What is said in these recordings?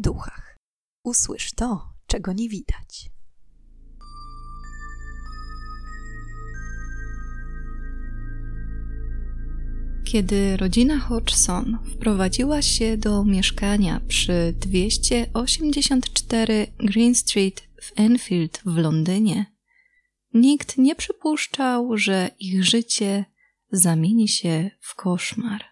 duchach. Usłysz to, czego nie widać. Kiedy rodzina Hodgson wprowadziła się do mieszkania przy 284 Green Street w Enfield w Londynie, nikt nie przypuszczał, że ich życie zamieni się w koszmar.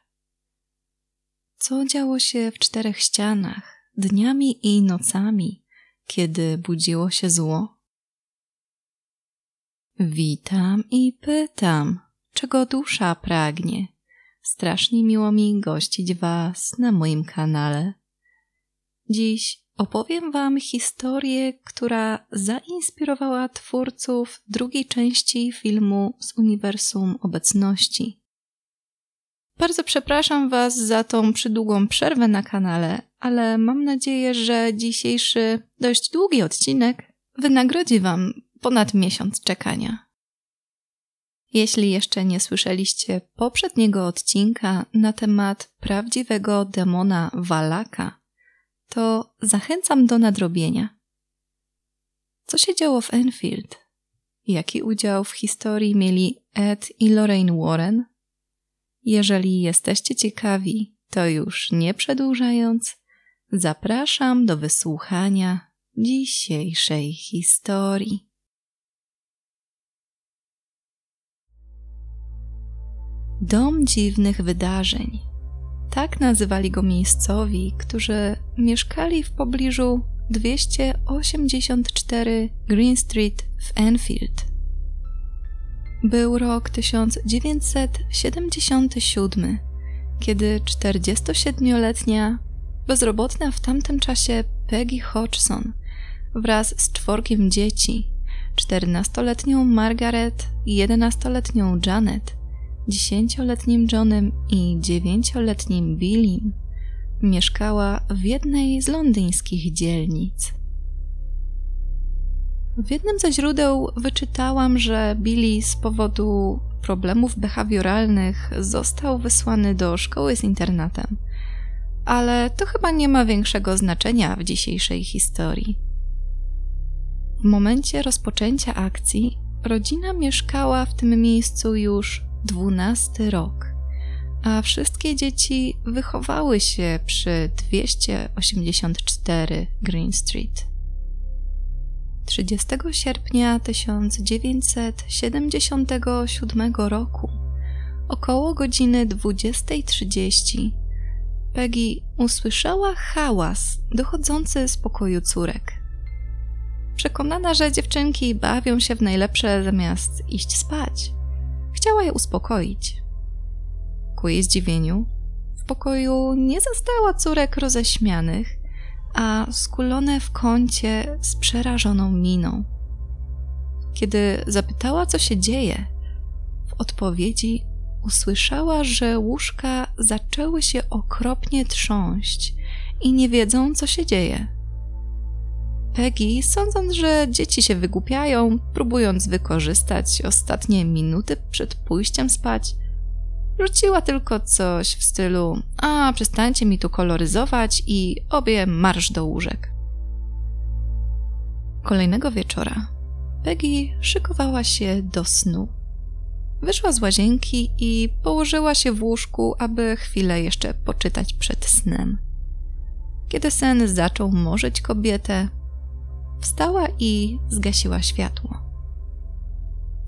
Co działo się w czterech ścianach, dniami i nocami, kiedy budziło się zło? Witam i pytam, czego dusza pragnie Strasznie miło mi gościć Was na moim kanale. Dziś opowiem Wam historię, która zainspirowała twórców drugiej części filmu z uniwersum obecności. Bardzo przepraszam Was za tą przydługą przerwę na kanale, ale mam nadzieję, że dzisiejszy dość długi odcinek wynagrodzi Wam ponad miesiąc czekania. Jeśli jeszcze nie słyszeliście poprzedniego odcinka na temat prawdziwego demona Walaka, to zachęcam do nadrobienia. Co się działo w Enfield? Jaki udział w historii mieli Ed i Lorraine Warren? Jeżeli jesteście ciekawi, to już nie przedłużając, zapraszam do wysłuchania dzisiejszej historii. Dom dziwnych wydarzeń. Tak nazywali go miejscowi, którzy mieszkali w pobliżu 284 Green Street w Enfield. Był rok 1977, kiedy 47-letnia, bezrobotna w tamtym czasie Peggy Hodgson wraz z czworgiem dzieci, 14-letnią Margaret i 11-letnią Janet, dziesięcioletnim Johnem i dziewięcioletnim Billym mieszkała w jednej z londyńskich dzielnic. W jednym ze źródeł wyczytałam, że Billy z powodu problemów behawioralnych został wysłany do szkoły z internatem, ale to chyba nie ma większego znaczenia w dzisiejszej historii. W momencie rozpoczęcia akcji rodzina mieszkała w tym miejscu już dwunasty rok, a wszystkie dzieci wychowały się przy 284 Green Street. 30 sierpnia 1977 roku, około godziny 20.30, Peggy usłyszała hałas dochodzący z pokoju córek. Przekonana, że dziewczynki bawią się w najlepsze zamiast iść spać, Chciała je uspokoić. Ku jej zdziwieniu, w pokoju nie zastała córek roześmianych, a skulone w kącie z przerażoną miną. Kiedy zapytała, co się dzieje, w odpowiedzi usłyszała, że łóżka zaczęły się okropnie trząść i nie wiedzą, co się dzieje. Peggy, sądząc, że dzieci się wygłupiają, próbując wykorzystać ostatnie minuty przed pójściem spać, rzuciła tylko coś w stylu: A, przestańcie mi tu koloryzować i obie marsz do łóżek. Kolejnego wieczora Peggy szykowała się do snu. Wyszła z łazienki i położyła się w łóżku, aby chwilę jeszcze poczytać przed snem. Kiedy sen zaczął morzyć kobietę, Wstała i zgasiła światło.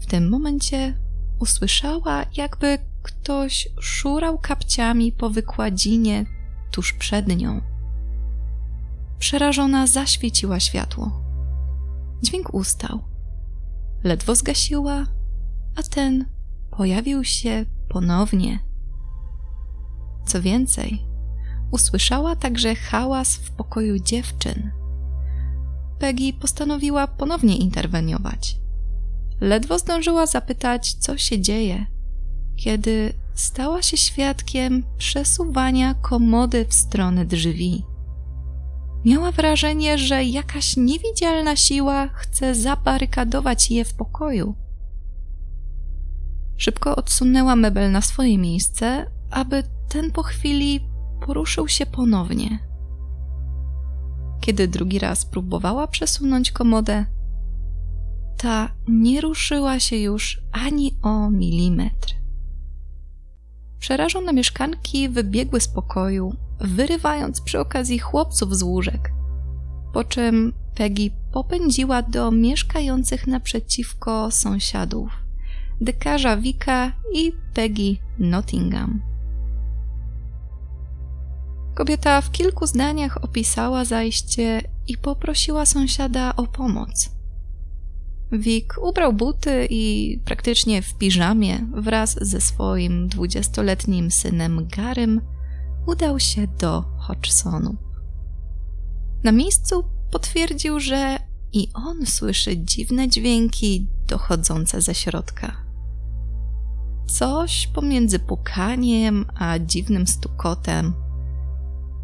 W tym momencie usłyszała, jakby ktoś szurał kapciami po wykładzinie tuż przed nią. Przerażona zaświeciła światło. Dźwięk ustał. Ledwo zgasiła, a ten pojawił się ponownie. Co więcej, usłyszała także hałas w pokoju dziewczyn. Peggy postanowiła ponownie interweniować. Ledwo zdążyła zapytać, co się dzieje, kiedy stała się świadkiem przesuwania komody w stronę drzwi. Miała wrażenie, że jakaś niewidzialna siła chce zabarykadować je w pokoju. Szybko odsunęła mebel na swoje miejsce, aby ten po chwili poruszył się ponownie. kiedy drugi raz próbowała przesunąć komodę, ta nie ruszyła się już ani o milimetr. Przerażone mieszkanki wybiegły z pokoju, wyrywając przy okazji chłopców z łóżek, po czym Peggy popędziła do mieszkających naprzeciwko sąsiadów, dekarza Wika i Peggy Nottingham. Kobieta w kilku zdaniach opisała zajście i poprosiła sąsiada o pomoc. Wik ubrał buty i praktycznie w piżamie wraz ze swoim dwudziestoletnim synem Garym udał się do Hodgsonu. Na miejscu potwierdził, że i on słyszy dziwne dźwięki dochodzące ze środka. Coś pomiędzy pukaniem a dziwnym stukotem.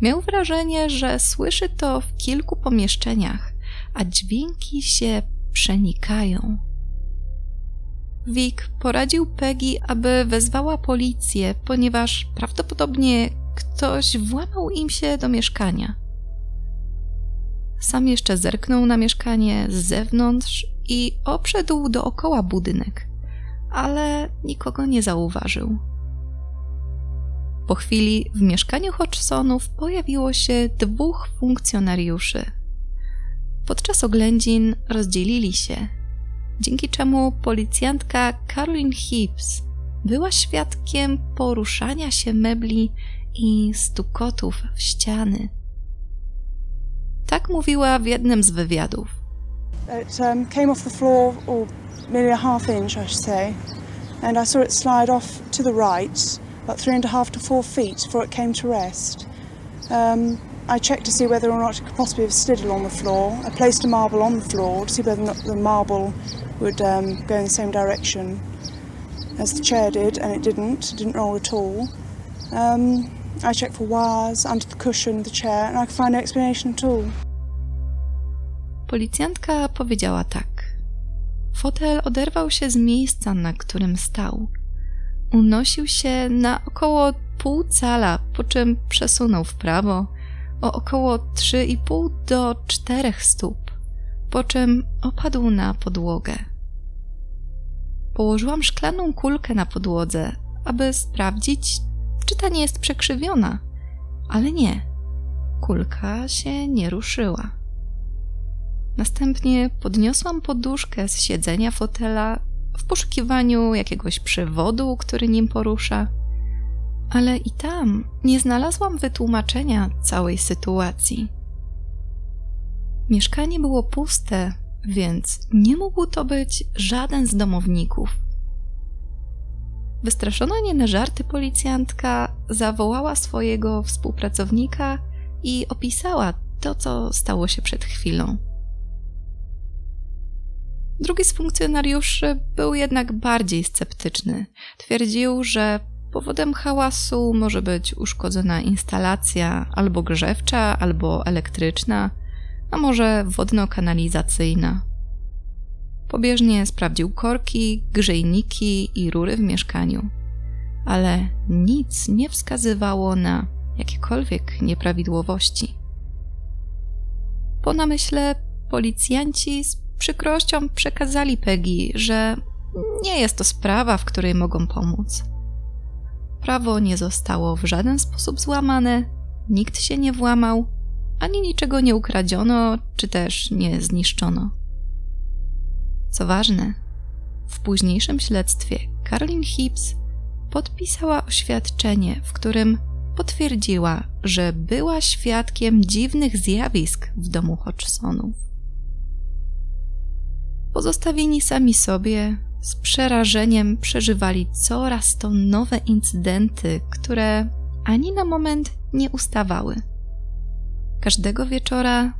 Miał wrażenie, że słyszy to w kilku pomieszczeniach, a dźwięki się przenikają. Vic poradził Peggy, aby wezwała policję, ponieważ prawdopodobnie ktoś włamał im się do mieszkania. Sam jeszcze zerknął na mieszkanie z zewnątrz i obszedł dookoła budynek, ale nikogo nie zauważył. Po chwili w mieszkaniu Hodgsonów pojawiło się dwóch funkcjonariuszy. Podczas oględzin rozdzielili się, dzięki czemu policjantka Caroline Hibbs była świadkiem poruszania się mebli i stukotów w ściany. Tak mówiła w jednym z wywiadów. It um, came off the floor, or nearly a half inch, I should say, and I saw it slide off to the right, about three and a half to four feet before it came to rest. Um, I checked to see whether or not it could possibly have slid along the floor. I placed a marble on the floor to see whether the marble would um, go in the same direction as the chair did, and it didn't. It didn't roll at all. Um, I checked for wires under the cushion of the chair, and I could find no explanation at all. Policjantka powiedziała tak. Fotel oderwał się z miejsca, na którym stał. Unosił się na około pół cala, po czym przesunął w prawo o około 3,5 do 4 stóp, po czym opadł na podłogę. Położyłam szklaną kulkę na podłodze, aby sprawdzić, czy ta nie jest przekrzywiona, ale nie. Kulka się nie ruszyła. Następnie podniosłam poduszkę z siedzenia fotela w poszukiwaniu jakiegoś przewodu, który nim porusza, ale i tam nie znalazłam wytłumaczenia całej sytuacji. Mieszkanie było puste, więc nie mógł to być żaden z domowników. Wystraszona nie na żarty policjantka zawołała swojego współpracownika i opisała to, co stało się przed chwilą. Drugi z funkcjonariuszy był jednak bardziej sceptyczny. Twierdził, że powodem hałasu może być uszkodzona instalacja albo grzewcza, albo elektryczna, a może wodno-kanalizacyjna. Pobieżnie sprawdził korki, grzejniki i rury w mieszkaniu, ale nic nie wskazywało na jakiekolwiek nieprawidłowości. Po namyśle policjanci z przykrością przekazali Peggy, że nie jest to sprawa, w której mogą pomóc. Prawo nie zostało w żaden sposób złamane, nikt się nie włamał, ani niczego nie ukradziono, czy też nie zniszczono. Co ważne, w późniejszym śledztwie Caroline Hibbs podpisała oświadczenie, w którym potwierdziła, że była świadkiem dziwnych zjawisk w domu Hodgsonów. Pozostawieni sami sobie, z przerażeniem przeżywali coraz to nowe incydenty, które ani na moment nie ustawały. Każdego wieczora,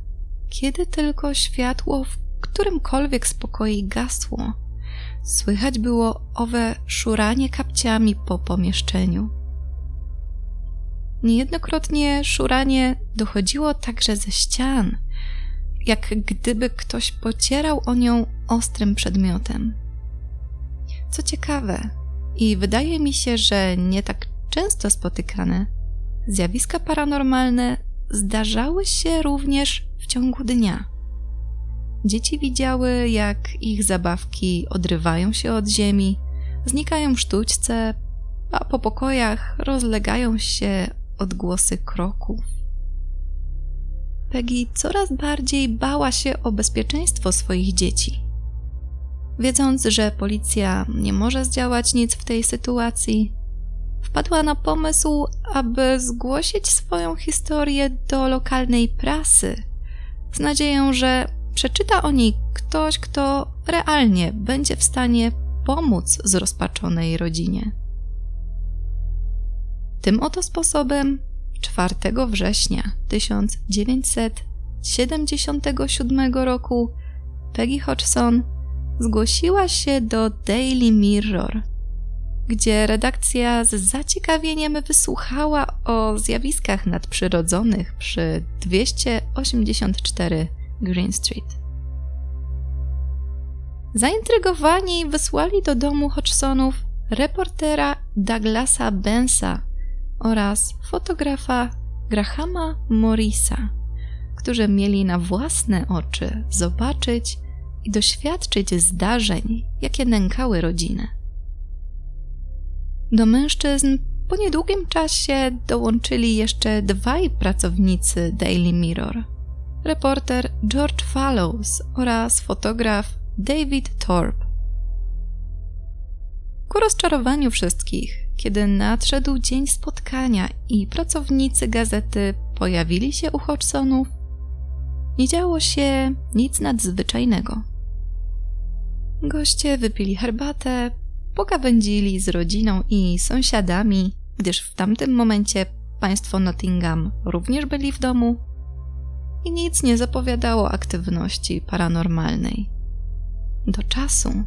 kiedy tylko światło w którymkolwiek spokoi gasło, słychać było owe szuranie kapciami po pomieszczeniu. Niejednokrotnie szuranie dochodziło także ze ścian, jak gdyby ktoś pocierał o nią ostrym przedmiotem. Co ciekawe, i wydaje mi się, że nie tak często spotykane, zjawiska paranormalne zdarzały się również w ciągu dnia. Dzieci widziały, jak ich zabawki odrywają się od ziemi, znikają sztućce, a po pokojach rozlegają się odgłosy kroków. Peggy coraz bardziej bała się o bezpieczeństwo swoich dzieci. Wiedząc, że policja nie może zdziałać nic w tej sytuacji, wpadła na pomysł, aby zgłosić swoją historię do lokalnej prasy, z nadzieją, że przeczyta o niej ktoś, kto realnie będzie w stanie pomóc zrozpaczonej rodzinie. Tym oto sposobem 4 września 1977 roku Peggy Hodgson zgłosiła się do Daily Mirror, gdzie redakcja z zaciekawieniem wysłuchała o zjawiskach nadprzyrodzonych przy 284 Green Street. Zaintrygowani wysłali do domu Hodgsonów reportera Douglasa Bensa oraz fotografa Grahama Morrisa, którzy mieli na własne oczy zobaczyć i doświadczyć zdarzeń, jakie nękały rodzinę. Do mężczyzn po niedługim czasie dołączyli jeszcze dwaj pracownicy Daily Mirror: reporter George Fallows oraz fotograf David Thorpe. Ku rozczarowaniu wszystkich, kiedy nadszedł dzień spotkania i pracownicy gazety pojawili się u Hodgsonów, nie działo się nic nadzwyczajnego. Goście wypili herbatę, pogawędzili z rodziną i sąsiadami, gdyż w tamtym momencie państwo Nottingham również byli w domu i nic nie zapowiadało aktywności paranormalnej. Do czasu,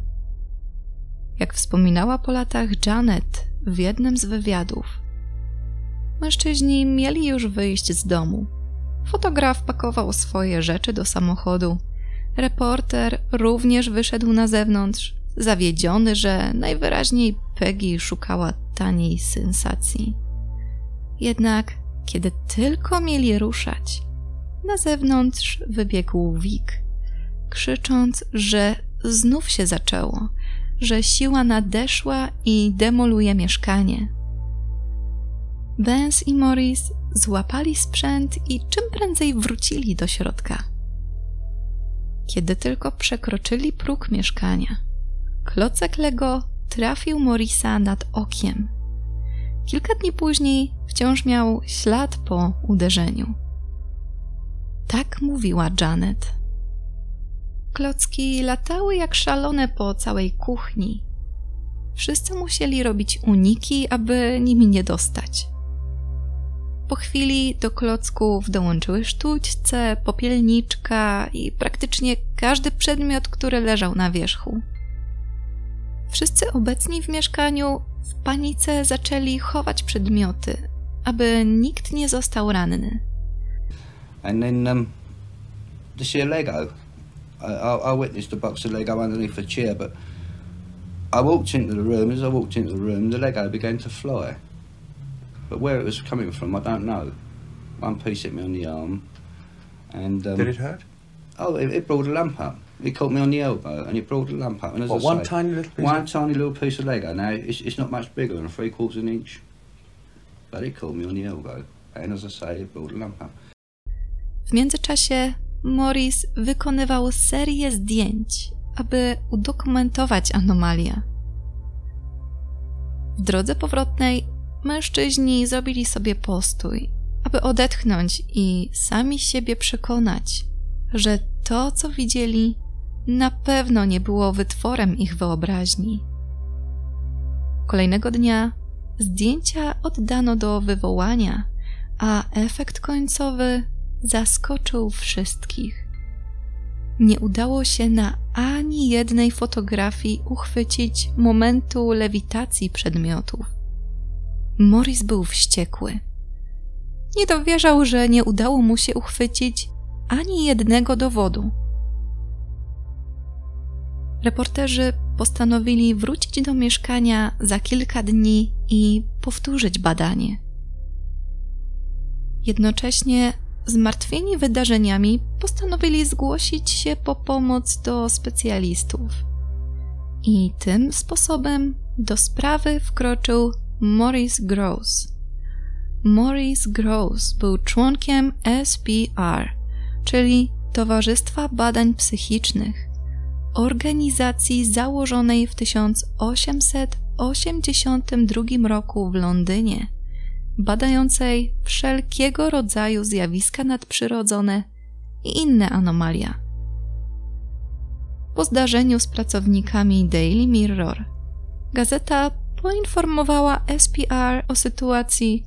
jak wspominała po latach Janet w jednym z wywiadów, mężczyźni mieli już wyjść z domu. Fotograf pakował swoje rzeczy do samochodu. Reporter również wyszedł na zewnątrz, zawiedziony, że najwyraźniej Peggy szukała taniej sensacji. Jednak kiedy tylko mieli ruszać, na zewnątrz wybiegł Wik, krzycząc, że znów się zaczęło, że siła nadeszła i demoluje mieszkanie. Benz i Morris złapali sprzęt i czym prędzej wrócili do środka. Kiedy tylko przekroczyli próg mieszkania, klocek Lego trafił Morisa nad okiem. Kilka dni później wciąż miał ślad po uderzeniu. Tak mówiła Janet. Klocki latały jak szalone po całej kuchni. Wszyscy musieli robić uniki, aby nimi nie dostać. Po chwili do klocków dołączyły sztućce, popielniczka i praktycznie każdy przedmiot, który leżał na wierzchu. Wszyscy obecni w mieszkaniu w panice zaczęli chować przedmioty, aby nikt nie został ranny. And then um, to see a Lego. I, I, I witnessed a box of Lego underneath a chair, but I walked into the room. As I walked into the room, the Lego began to fly. But where it was coming from, I don't know. One piece hit me on the arm, and um, Did it hurt? Oh, it, it brought a lump up. It caught me on the elbow, and it brought a lump up. And as What, I one say, tiny little piece one of- tiny little piece of Lego. Now it's, it's not much bigger than a three quarters of an inch, but it caught me on the elbow, and as I say, it brought a lump up. W międzyczasie Morris wykonywał serię zdjęć, aby udokumentować anomalię. W drodze powrotnej mężczyźni zrobili sobie postój, aby odetchnąć i sami siebie przekonać, że to, co widzieli, na pewno nie było wytworem ich wyobraźni. Kolejnego dnia zdjęcia oddano do wywołania, a efekt końcowy zaskoczył wszystkich. Nie udało się na ani jednej fotografii uchwycić momentu lewitacji przedmiotów. Morris był wściekły. Nie dowierzał, że nie udało mu się uchwycić ani jednego dowodu. Reporterzy postanowili wrócić do mieszkania za kilka dni i powtórzyć badanie. Jednocześnie zmartwieni wydarzeniami, postanowili zgłosić się po pomoc do specjalistów. I tym sposobem do sprawy wkroczył Maurice Gross. Maurice Gross był członkiem SPR, czyli Towarzystwa Badań Psychicznych, organizacji założonej w 1882 roku w Londynie, badającej wszelkiego rodzaju zjawiska nadprzyrodzone i inne anomalia. Po zdarzeniu z pracownikami Daily Mirror, gazeta poinformowała SPR o sytuacji,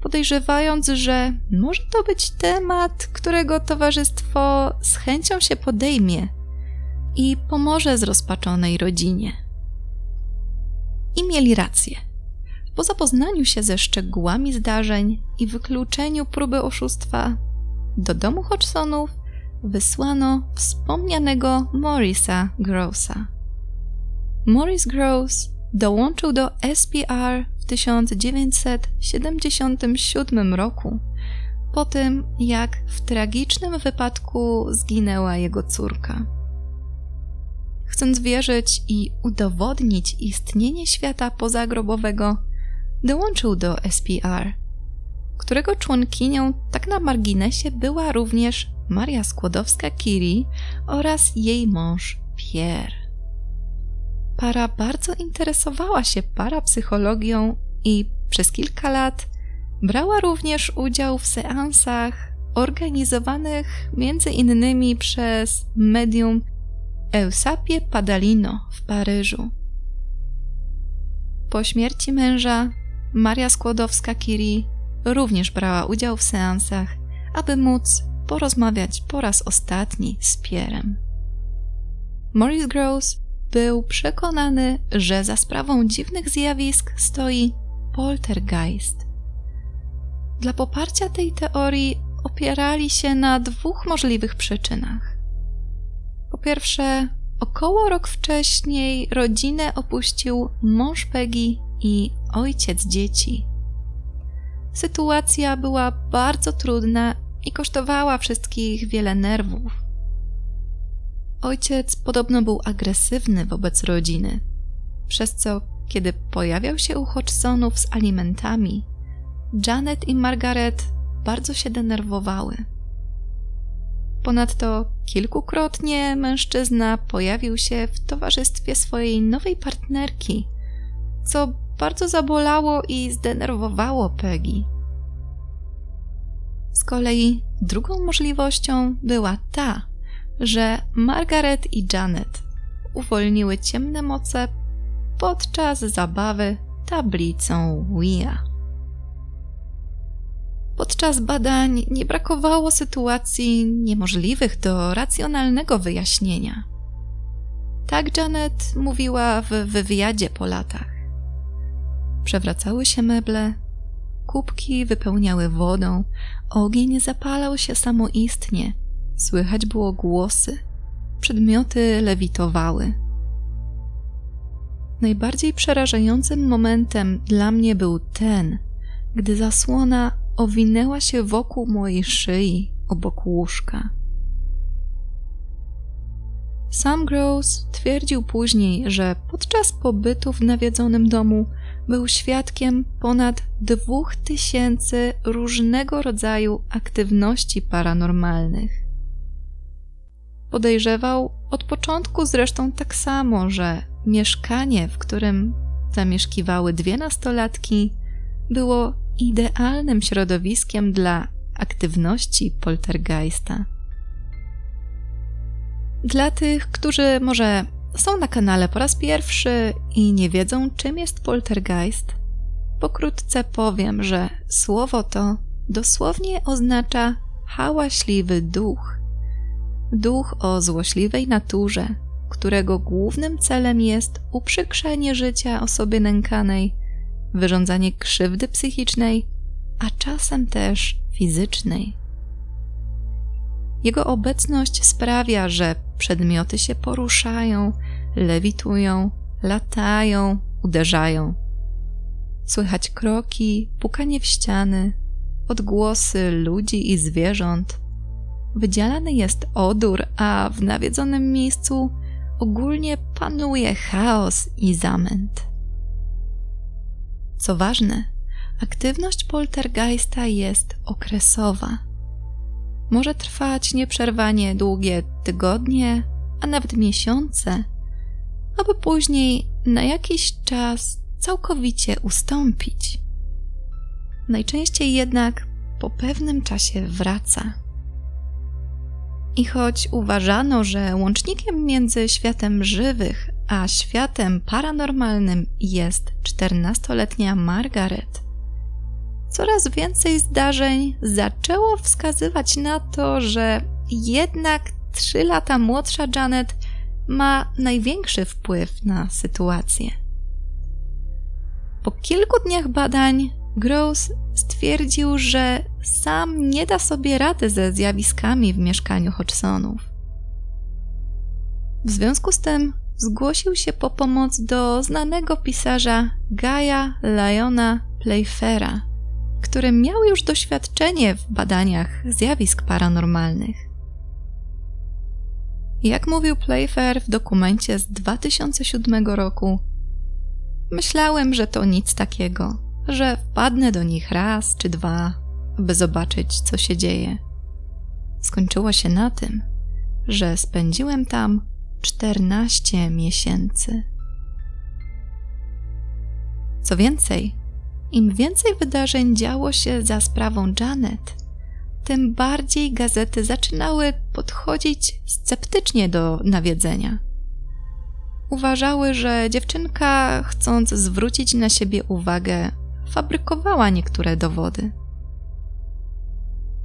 podejrzewając, że może to być temat, którego towarzystwo z chęcią się podejmie i pomoże zrozpaczonej rodzinie. I mieli rację. Po zapoznaniu się ze szczegółami zdarzeń i wykluczeniu próby oszustwa, do domu Hodgsonów wysłano wspomnianego Morisa Grossa. Morris Gross dołączył do SPR w 1977 roku, po tym jak w tragicznym wypadku zginęła jego córka. Chcąc wierzyć i udowodnić istnienie świata pozagrobowego, dołączył do SPR, którego członkinią tak na marginesie była również Maria Skłodowska-Curie oraz jej mąż Pierre. Para bardzo interesowała się parapsychologią i przez kilka lat brała również udział w seansach organizowanych między innymi przez medium Eusapie Padalino w Paryżu. Po śmierci męża Maria Skłodowska-Curie również brała udział w seansach, aby móc porozmawiać po raz ostatni z Pierem. Maurice Gross był przekonany, że za sprawą dziwnych zjawisk stoi poltergeist. Dla poparcia tej teorii opierali się na dwóch możliwych przyczynach. Po pierwsze, około rok wcześniej rodzinę opuścił mąż Peggy i ojciec dzieci. Sytuacja była bardzo trudna i kosztowała wszystkich wiele nerwów. Ojciec podobno był agresywny wobec rodziny, przez co, kiedy pojawiał się u Hodgsonów z alimentami, Janet i Margaret bardzo się denerwowały. Ponadto kilkukrotnie mężczyzna pojawił się w towarzystwie swojej nowej partnerki, co bardzo zabolało i zdenerwowało Peggy. Z kolei drugą możliwością była ta, że Margaret i Janet uwolniły ciemne moce podczas zabawy tablicą Ouija. Podczas badań nie brakowało sytuacji niemożliwych do racjonalnego wyjaśnienia. Tak Janet mówiła w wywiadzie po latach. Przewracały się meble, kubki wypełniały wodą, ogień zapalał się samoistnie, słychać było głosy, przedmioty lewitowały. Najbardziej przerażającym momentem dla mnie był ten, gdy zasłona owinęła się wokół mojej szyi obok łóżka. Sam Gross twierdził później, że podczas pobytu w nawiedzonym domu był świadkiem ponad dwóch tysięcy różnego rodzaju aktywności paranormalnych. Podejrzewał od początku zresztą tak samo, że mieszkanie, w którym zamieszkiwały dwie nastolatki, było idealnym środowiskiem dla aktywności poltergeista. Dla tych, którzy może są na kanale po raz pierwszy i nie wiedzą, czym jest poltergeist, pokrótce powiem, że słowo to dosłownie oznacza hałaśliwy duch. Duch o złośliwej naturze, którego głównym celem jest uprzykrzenie życia osobie nękanej, wyrządzanie krzywdy psychicznej, a czasem też fizycznej. Jego obecność sprawia, że przedmioty się poruszają, lewitują, latają, uderzają. Słychać kroki, pukanie w ściany, odgłosy ludzi i zwierząt. Wydzielany jest odór, a w nawiedzonym miejscu ogólnie panuje chaos i zamęt. Co ważne, aktywność poltergeista jest okresowa. Może trwać nieprzerwanie długie tygodnie, a nawet miesiące, aby później na jakiś czas całkowicie ustąpić. Najczęściej jednak po pewnym czasie wraca. I choć uważano, że łącznikiem między światem żywych a światem paranormalnym jest 14-letnia Margaret, coraz więcej zdarzeń zaczęło wskazywać na to, że jednak 3 lata młodsza Janet ma największy wpływ na sytuację. Po kilku dniach badań Gross stwierdził, że sam nie da sobie rady ze zjawiskami w mieszkaniu Hodgsonów. W związku z tym zgłosił się po pomoc do znanego pisarza Gaja Lyona Playfera, który miał już doświadczenie w badaniach zjawisk paranormalnych. Jak mówił Playfair w dokumencie z 2007 roku, myślałem, że to nic takiego, że wpadnę do nich raz czy dwa, by zobaczyć, co się dzieje. Skończyło się na tym, że spędziłem tam 14 miesięcy. Co więcej, im więcej wydarzeń działo się za sprawą Janet, tym bardziej gazety zaczynały podchodzić sceptycznie do nawiedzenia. Uważały, że dziewczynka, chcąc zwrócić na siebie uwagę, fabrykowała niektóre dowody.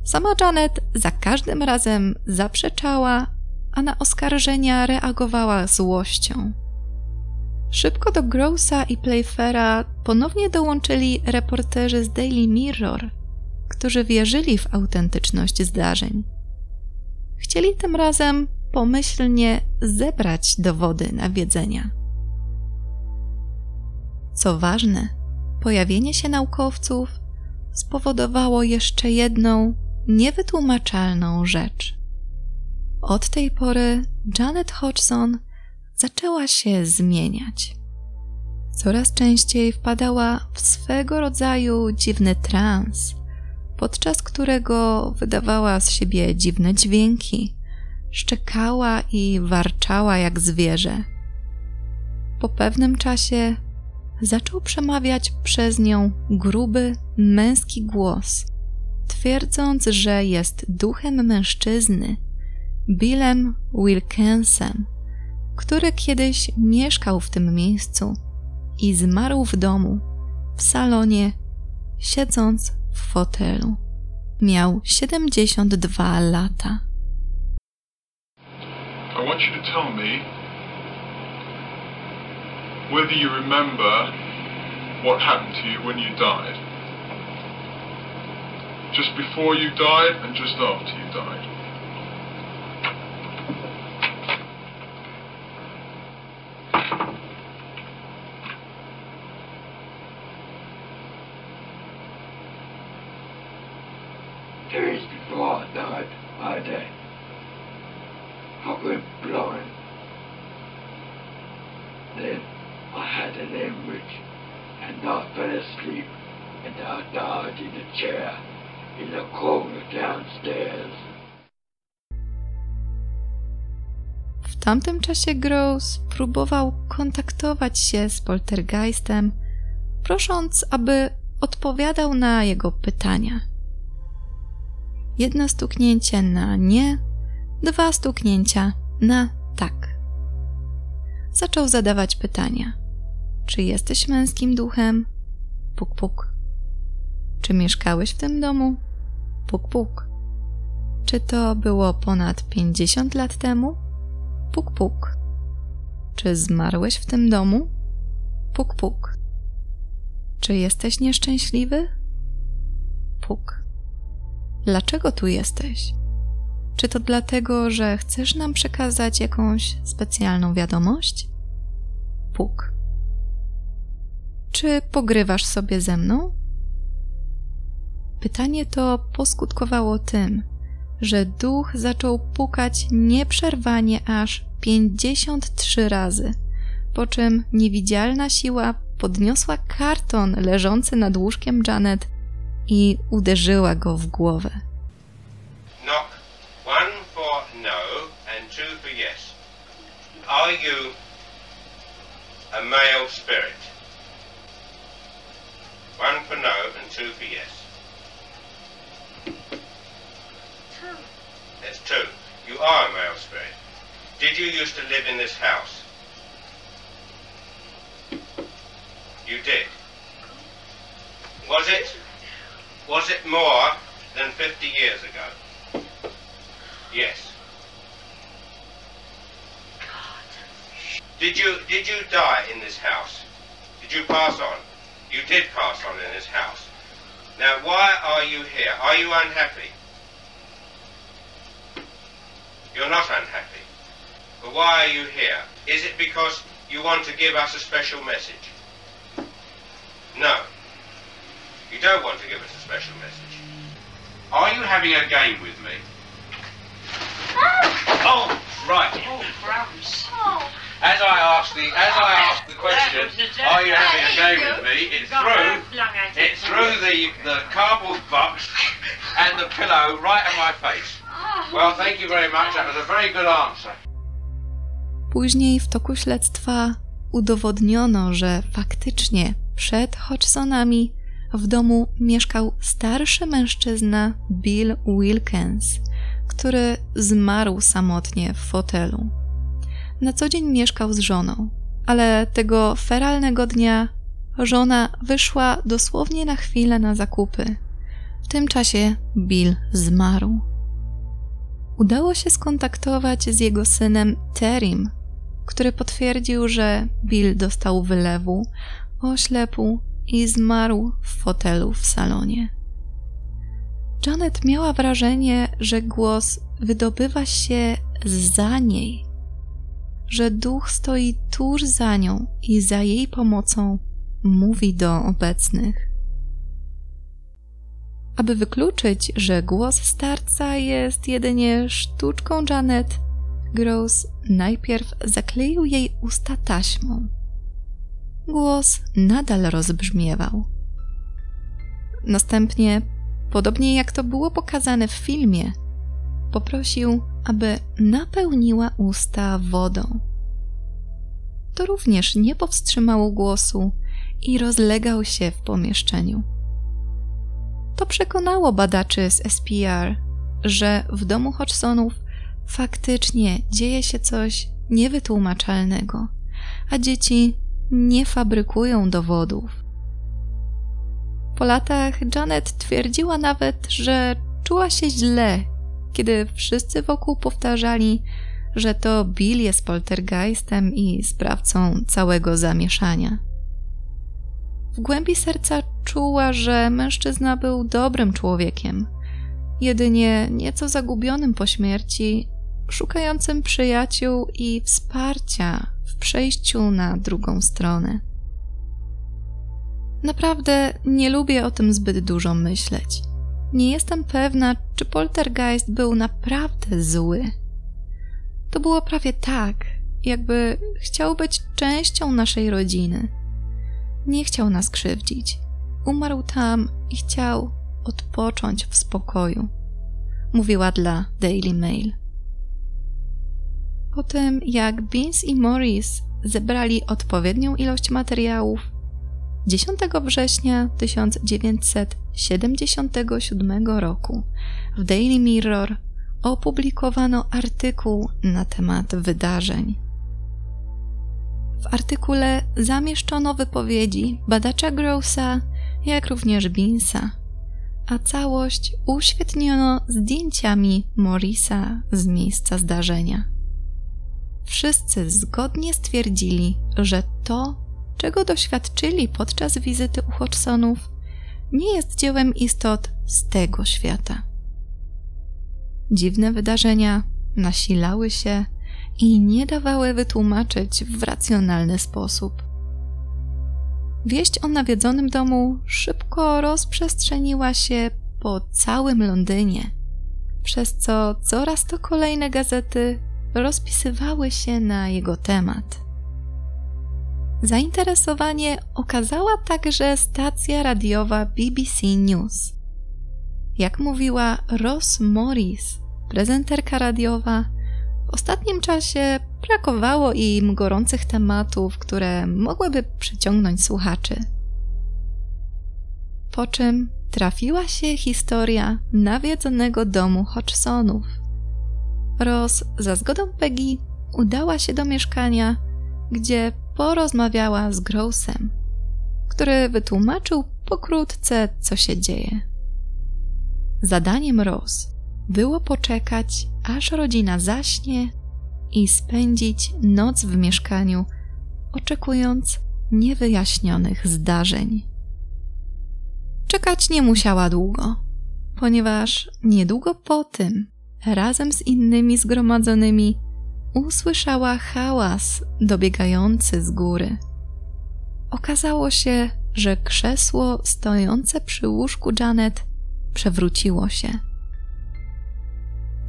Sama Janet za każdym razem zaprzeczała, a na oskarżenia reagowała złością. Szybko do Grossa i Playfera ponownie dołączyli reporterzy z Daily Mirror, którzy wierzyli w autentyczność zdarzeń. Chcieli tym razem pomyślnie zebrać dowody nawiedzenia. Co ważne, pojawienie się naukowców spowodowało jeszcze jedną niewytłumaczalną rzecz. Od tej pory Janet Hodgson zaczęła się zmieniać. Coraz częściej wpadała w swego rodzaju dziwny trans, podczas którego wydawała z siebie dziwne dźwięki, szczekała i warczała jak zwierzę. Po pewnym czasie zaczął przemawiać przez nią gruby, męski głos, twierdząc, że jest duchem mężczyzny, Billem Wilkinsem, który kiedyś mieszkał w tym miejscu i zmarł w domu, w salonie, siedząc w fotelu. Miał 72 lata. I want you to tell me whether you remember what happened to you when you died. Just before you died and just after you died. days before I died, I did. I went blind. Then I had an hemorrhage and I fell asleep and I died in a chair in the corner downstairs. W tamtym czasie Gross próbował kontaktować się z poltergeistem, prosząc, aby odpowiadał na jego pytania. Jedno stuknięcie na nie, dwa stuknięcia na tak. Zaczął zadawać pytania. Czy jesteś męskim duchem? Puk, puk. Czy mieszkałeś w tym domu? Puk, puk. Czy to było ponad 50 lat temu? Puk, puk. Czy zmarłeś w tym domu? Puk, puk. Czy jesteś nieszczęśliwy? Puk. Dlaczego tu jesteś? Czy to dlatego, że chcesz nam przekazać jakąś specjalną wiadomość? Puk. Czy pogrywasz sobie ze mną? pytanie to poskutkowało tym, że duch zaczął pukać nieprzerwanie aż 53 razy, po czym niewidzialna siła podniosła karton leżący nad łóżkiem Janet i uderzyła go w głowę. Knock one for no and two for yes. Are you a male spirit? One for no and two for yes. That's two. You are a male spirit. Did you used to live in this house? You did. Was it was it more than 50 years ago? Yes. Did you did you die in this house? Did you pass on? You did pass on in this house. Now why are you here? Are you unhappy? You're not unhappy. But why are you here? Is it because you want to give us a special message? No. You don't want to give us a special message. Are you having a game with me? Ah! Oh, right. Oh, gross. As I asked the as I asked the question, are you having a game with me? It's through it's through the the cardboard box and the pillow right in my face. Well, thank you very much. That was a very good answer. Później w toku śledztwa udowodniono, że faktycznie przed Hodgsonami w domu mieszkał starszy mężczyzna Bill Wilkins, który zmarł samotnie w fotelu. Na co dzień mieszkał z żoną, ale tego feralnego dnia żona wyszła dosłownie na chwilę na zakupy. W tym czasie Bill zmarł. Udało się skontaktować z jego synem Terim, który potwierdził, że Bill dostał wylewu, oślepł i zmarł w fotelu w salonie. Janet miała wrażenie, że głos wydobywa się za niej, że duch stoi tuż za nią i za jej pomocą mówi do obecnych. Aby wykluczyć, że głos starca jest jedynie sztuczką Janet, Gross najpierw zakleił jej usta taśmą. Głos nadal rozbrzmiewał. Następnie, podobnie jak to było pokazane w filmie, poprosił, aby napełniła usta wodą. To również nie powstrzymało głosu i rozlegał się w pomieszczeniu. To przekonało badaczy z SPR, że w domu Hodgsonów faktycznie dzieje się coś niewytłumaczalnego, a dzieci nie fabrykują dowodów. Po latach Janet twierdziła nawet, że czuła się źle, kiedy wszyscy wokół powtarzali, że to Bill jest poltergeistem i sprawcą całego zamieszania. W głębi serca czuła, że mężczyzna był dobrym człowiekiem, jedynie nieco zagubionym po śmierci, szukającym przyjaciół i wsparcia w przejściu na drugą stronę. Naprawdę nie lubię o tym zbyt dużo myśleć. Nie jestem pewna, czy poltergeist był naprawdę zły. To było prawie tak, jakby chciał być częścią naszej rodziny. Nie chciał nas krzywdzić. Umarł tam i chciał odpocząć w spokoju. Mówiła dla Daily Mail. Po tym, jak Beans i Morris zebrali odpowiednią ilość materiałów, 10 września 1977 roku w Daily Mirror opublikowano artykuł na temat wydarzeń. W artykule zamieszczono wypowiedzi badacza Grossa, jak również Beansa, a całość uświetniono zdjęciami Morisa z miejsca zdarzenia. Wszyscy zgodnie stwierdzili, że to, czego doświadczyli podczas wizyty u Hodgsonów, nie jest dziełem istot z tego świata. Dziwne wydarzenia nasilały się i nie dawały wytłumaczyć w racjonalny sposób. Wieść o nawiedzonym domu szybko rozprzestrzeniła się po całym Londynie, przez co coraz to kolejne gazety rozpisywały się na jego temat. Zainteresowanie okazała także stacja radiowa BBC News. Jak mówiła Ross Morris, prezenterka radiowa, w ostatnim czasie brakowało im gorących tematów, które mogłyby przyciągnąć słuchaczy. Po czym trafiła się historia nawiedzonego domu Hodgsonów. Ross za zgodą Peggy udała się do mieszkania, gdzie porozmawiała z Grossem, który wytłumaczył pokrótce, co się dzieje. Zadaniem Ross było poczekać, aż rodzina zaśnie i spędzić noc w mieszkaniu, oczekując niewyjaśnionych zdarzeń. Czekać nie musiała długo, ponieważ niedługo po tym, razem z innymi zgromadzonymi, usłyszała hałas dobiegający z góry. Okazało się, że krzesło stojące przy łóżku Janet przewróciło się.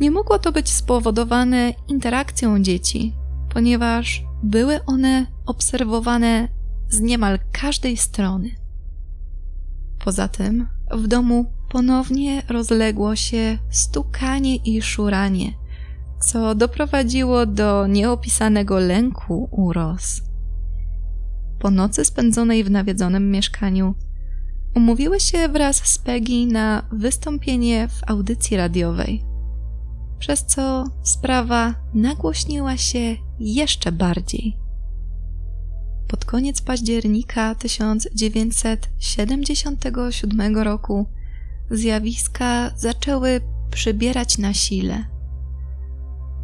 Nie mogło to być spowodowane interakcją dzieci, ponieważ były one obserwowane z niemal każdej strony. Poza tym w domu ponownie rozległo się stukanie i szuranie, co doprowadziło do nieopisanego lęku u Ros. Po nocy spędzonej w nawiedzonym mieszkaniu umówiły się wraz z Peggy na wystąpienie w audycji radiowej, przez co sprawa nagłośniła się jeszcze bardziej. Pod koniec października 1977 roku zjawiska zaczęły przybierać na sile.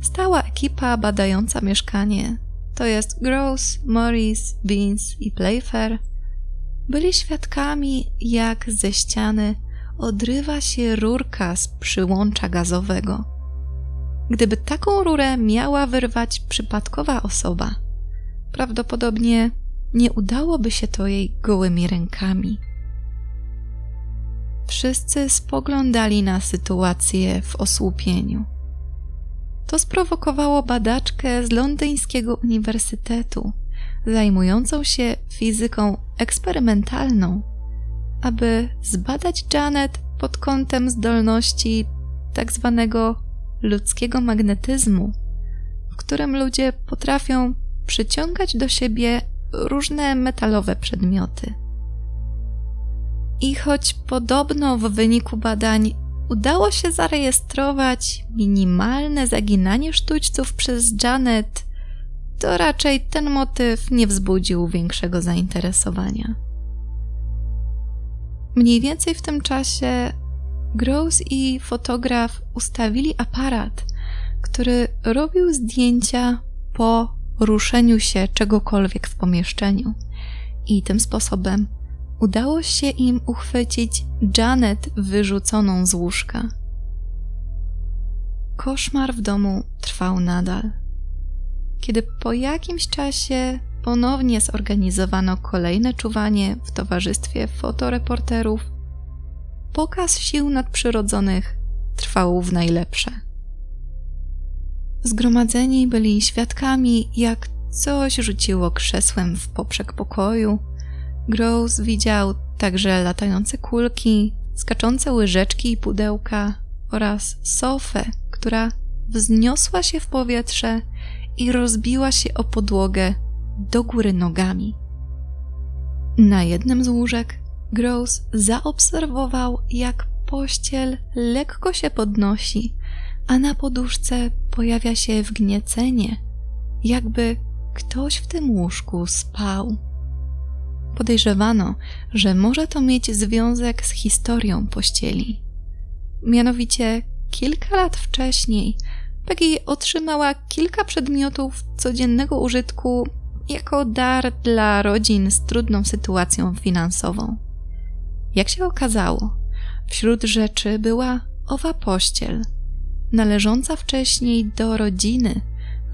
Stała ekipa badająca mieszkanie, to jest Gross, Morris, Beans i Playfair, byli świadkami, jak ze ściany odrywa się rurka z przyłącza gazowego. Gdyby taką rurę miała wyrwać przypadkowa osoba, prawdopodobnie nie udałoby się to jej gołymi rękami. Wszyscy spoglądali na sytuację w osłupieniu. To sprowokowało badaczkę z londyńskiego uniwersytetu, zajmującą się fizyką eksperymentalną, aby zbadać Janet pod kątem zdolności tak zwanego ludzkiego magnetyzmu, w którym ludzie potrafią przyciągać do siebie różne metalowe przedmioty. I choć podobno w wyniku badań udało się zarejestrować minimalne zaginanie sztućców przez Janet, to raczej ten motyw nie wzbudził większego zainteresowania. Mniej więcej w tym czasie Gross i fotograf ustawili aparat, który robił zdjęcia po ruszeniu się czegokolwiek w pomieszczeniu, i tym sposobem udało się im uchwycić Janet wyrzuconą z łóżka. Koszmar w domu trwał nadal. Kiedy po jakimś czasie ponownie zorganizowano kolejne czuwanie w towarzystwie fotoreporterów, pokaz sił nadprzyrodzonych trwał w najlepsze. Zgromadzeni byli świadkami, jak coś rzuciło krzesłem w poprzek pokoju. Gross widział także latające kulki, skaczące łyżeczki i pudełka oraz sofę, która wzniosła się w powietrze i rozbiła się o podłogę do góry nogami. Na jednym z łóżek Gross zaobserwował, jak pościel lekko się podnosi, a na poduszce pojawia się wgniecenie, jakby ktoś w tym łóżku spał. Podejrzewano, że może to mieć związek z historią pościeli. Mianowicie kilka lat wcześniej Peggy otrzymała kilka przedmiotów codziennego użytku jako dar dla rodzin z trudną sytuacją finansową. Jak się okazało, wśród rzeczy była owa pościel, należąca wcześniej do rodziny,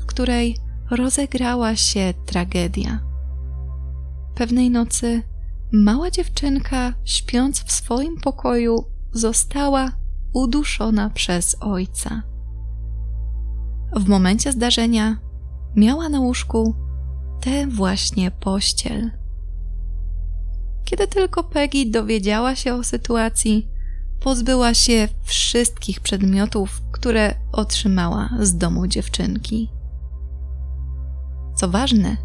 w której rozegrała się tragedia. Pewnej nocy mała dziewczynka, śpiąc w swoim pokoju, została uduszona przez ojca. W momencie zdarzenia miała na łóżku tę właśnie pościel. Kiedy tylko Peggy dowiedziała się o sytuacji, pozbyła się wszystkich przedmiotów, które otrzymała z domu dziewczynki. Co ważne,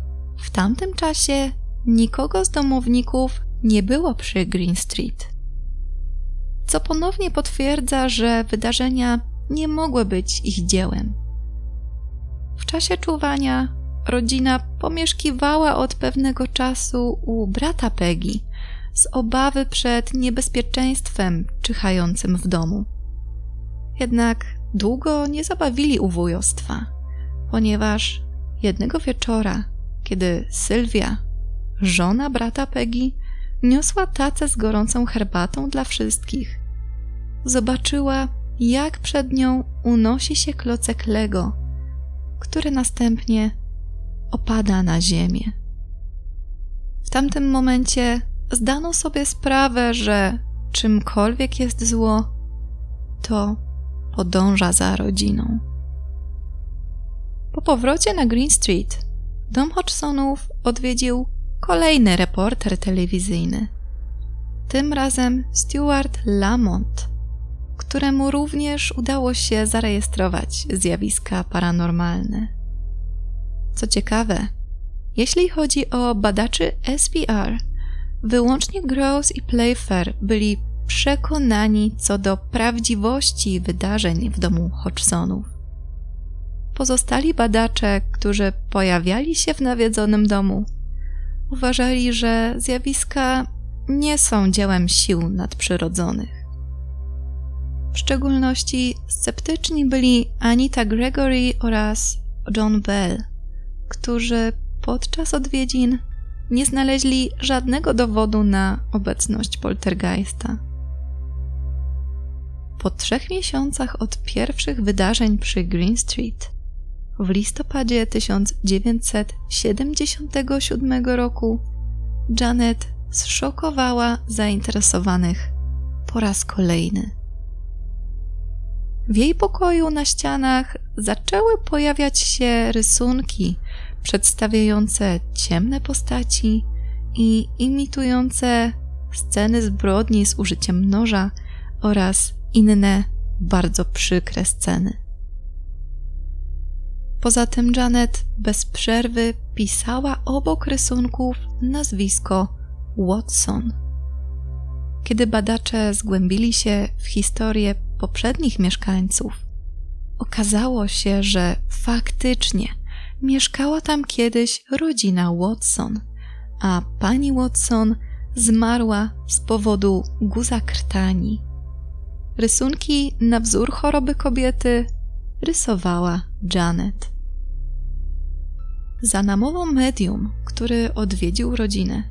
w tamtym czasie nikogo z domowników nie było przy Green Street, co ponownie potwierdza, że wydarzenia nie mogły być ich dziełem. W czasie czuwania rodzina pomieszkiwała od pewnego czasu u brata Peggy z obawy przed niebezpieczeństwem czyhającym w domu. Jednak długo nie zabawili u wujostwa, ponieważ jednego wieczora, kiedy Sylwia, żona brata Peggy, niosła tacę z gorącą herbatą dla wszystkich, zobaczyła, jak przed nią unosi się klocek Lego, który następnie opada na ziemię. W tamtym momencie zdano sobie sprawę, że czymkolwiek jest zło, to podąża za rodziną. Po powrocie na Green Street dom Hodgsonów odwiedził kolejny reporter telewizyjny. Tym razem Stuart Lamont, któremu również udało się zarejestrować zjawiska paranormalne. Co ciekawe, jeśli chodzi o badaczy SPR, wyłącznie Gross i Playfair byli przekonani co do prawdziwości wydarzeń w domu Hodgsonów. Pozostali badacze, którzy pojawiali się w nawiedzonym domu, uważali, że zjawiska nie są dziełem sił nadprzyrodzonych. W szczególności sceptyczni byli Anita Gregory oraz John Bell, którzy podczas odwiedzin nie znaleźli żadnego dowodu na obecność poltergeista. Po trzech miesiącach od pierwszych wydarzeń przy Green Street, w listopadzie 1977 roku, Janet zszokowała zainteresowanych po raz kolejny. W jej pokoju na ścianach zaczęły pojawiać się rysunki przedstawiające ciemne postaci i imitujące sceny zbrodni z użyciem noża oraz inne bardzo przykre sceny. Poza tym Janet bez przerwy pisała obok rysunków nazwisko Watson. Kiedy badacze zgłębili się w historię poprzednich mieszkańców, okazało się, że faktycznie mieszkała tam kiedyś rodzina Watson, a pani Watson zmarła z powodu guza krtani. Rysunki na wzór choroby kobiety rysowała Janet. Za namową medium, który odwiedził rodzinę,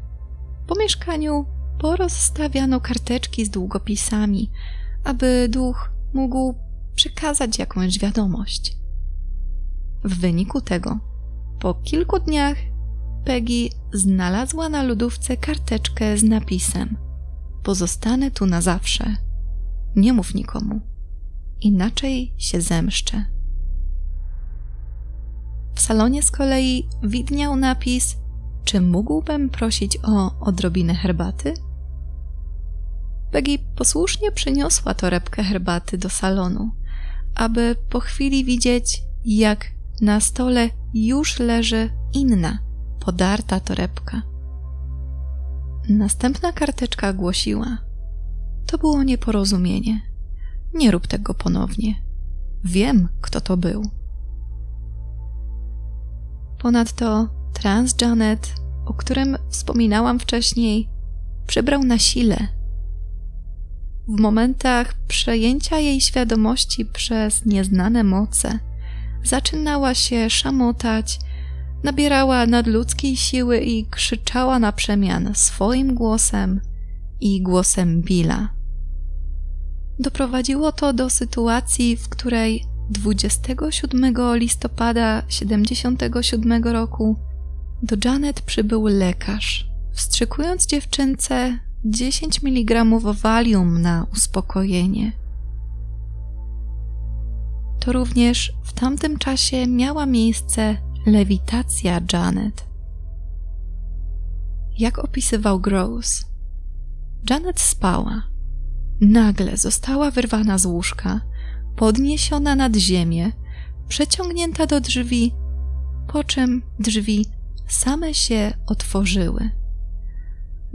po mieszkaniu porozstawiano karteczki z długopisami, aby duch mógł przekazać jakąś wiadomość. W wyniku tego, po kilku dniach, Peggy znalazła na lodówce karteczkę z napisem: Pozostanę tu na zawsze. Nie mów nikomu, inaczej się zemszczę. W salonie z kolei widniał napis: Czy mógłbym prosić o odrobinę herbaty? Peggy posłusznie przyniosła torebkę herbaty do salonu, aby po chwili widzieć, jak na stole już leży inna, podarta torebka. Następna karteczka głosiła: To było nieporozumienie. Nie rób tego ponownie. Wiem, kto to był. Ponadto trans Janet, o którym wspominałam wcześniej, przybrał na sile. W momentach przejęcia jej świadomości przez nieznane moce, zaczynała się szamotać, nabierała nadludzkiej siły i krzyczała na przemian swoim głosem i głosem Billa. Doprowadziło to do sytuacji, w której 27 listopada 77 roku do Janet przybył lekarz, wstrzykując dziewczynce, 10 mg Valium na uspokojenie. To również w tamtym czasie miała miejsce lewitacja Janet. Jak opisywał Gross, Janet spała. Nagle została wyrwana z łóżka, podniesiona nad ziemię, przeciągnięta do drzwi, po czym drzwi same się otworzyły.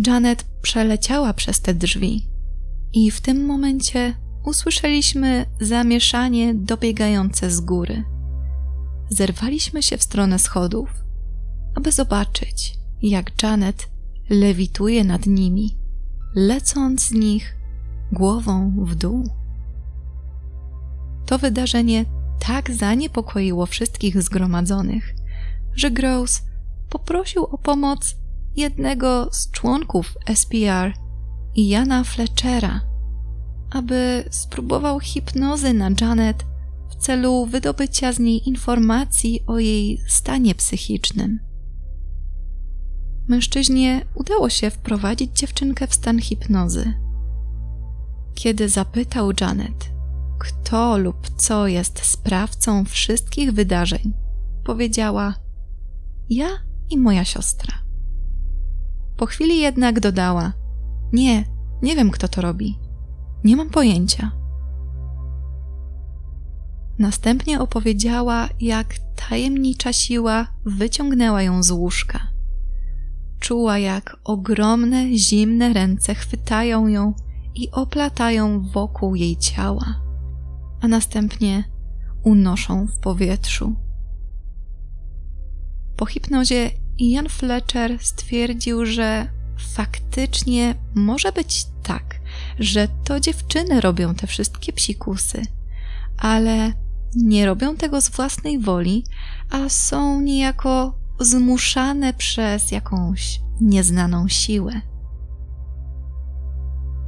Janet przeleciała przez te drzwi i w tym momencie usłyszeliśmy zamieszanie dobiegające z góry. Zerwaliśmy się w stronę schodów, aby zobaczyć, jak Janet lewituje nad nimi, lecąc z nich głową w dół. To wydarzenie tak zaniepokoiło wszystkich zgromadzonych, że Gross poprosił o pomoc jednego z członków SPR Jana Fletchera, aby spróbował hipnozy na Janet w celu wydobycia z niej informacji o jej stanie psychicznym. Mężczyźnie udało się wprowadzić dziewczynkę w stan hipnozy. Kiedy zapytał Janet, kto lub co jest sprawcą wszystkich wydarzeń, powiedziała: Ja i moja siostra. Po chwili jednak dodała: Nie, nie wiem, kto to robi. Nie mam pojęcia. Następnie opowiedziała, jak tajemnicza siła wyciągnęła ją z łóżka. Czuła, jak ogromne, zimne ręce chwytają ją i oplatają wokół jej ciała, a następnie unoszą w powietrzu. Po hipnozie Ian Fletcher stwierdził, że faktycznie może być tak, że to dziewczyny robią te wszystkie psikusy, ale nie robią tego z własnej woli, a są niejako zmuszane przez jakąś nieznaną siłę.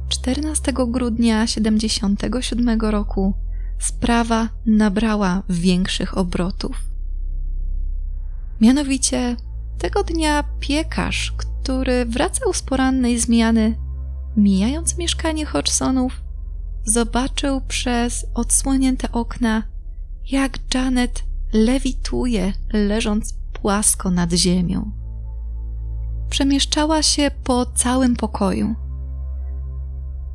14 grudnia 77 roku sprawa nabrała większych obrotów. Mianowicie tego dnia piekarz, który wracał z porannej zmiany, mijając mieszkanie Hodgsonów, zobaczył przez odsłonięte okna, jak Janet lewituje, leżąc płasko nad ziemią. Przemieszczała się po całym pokoju.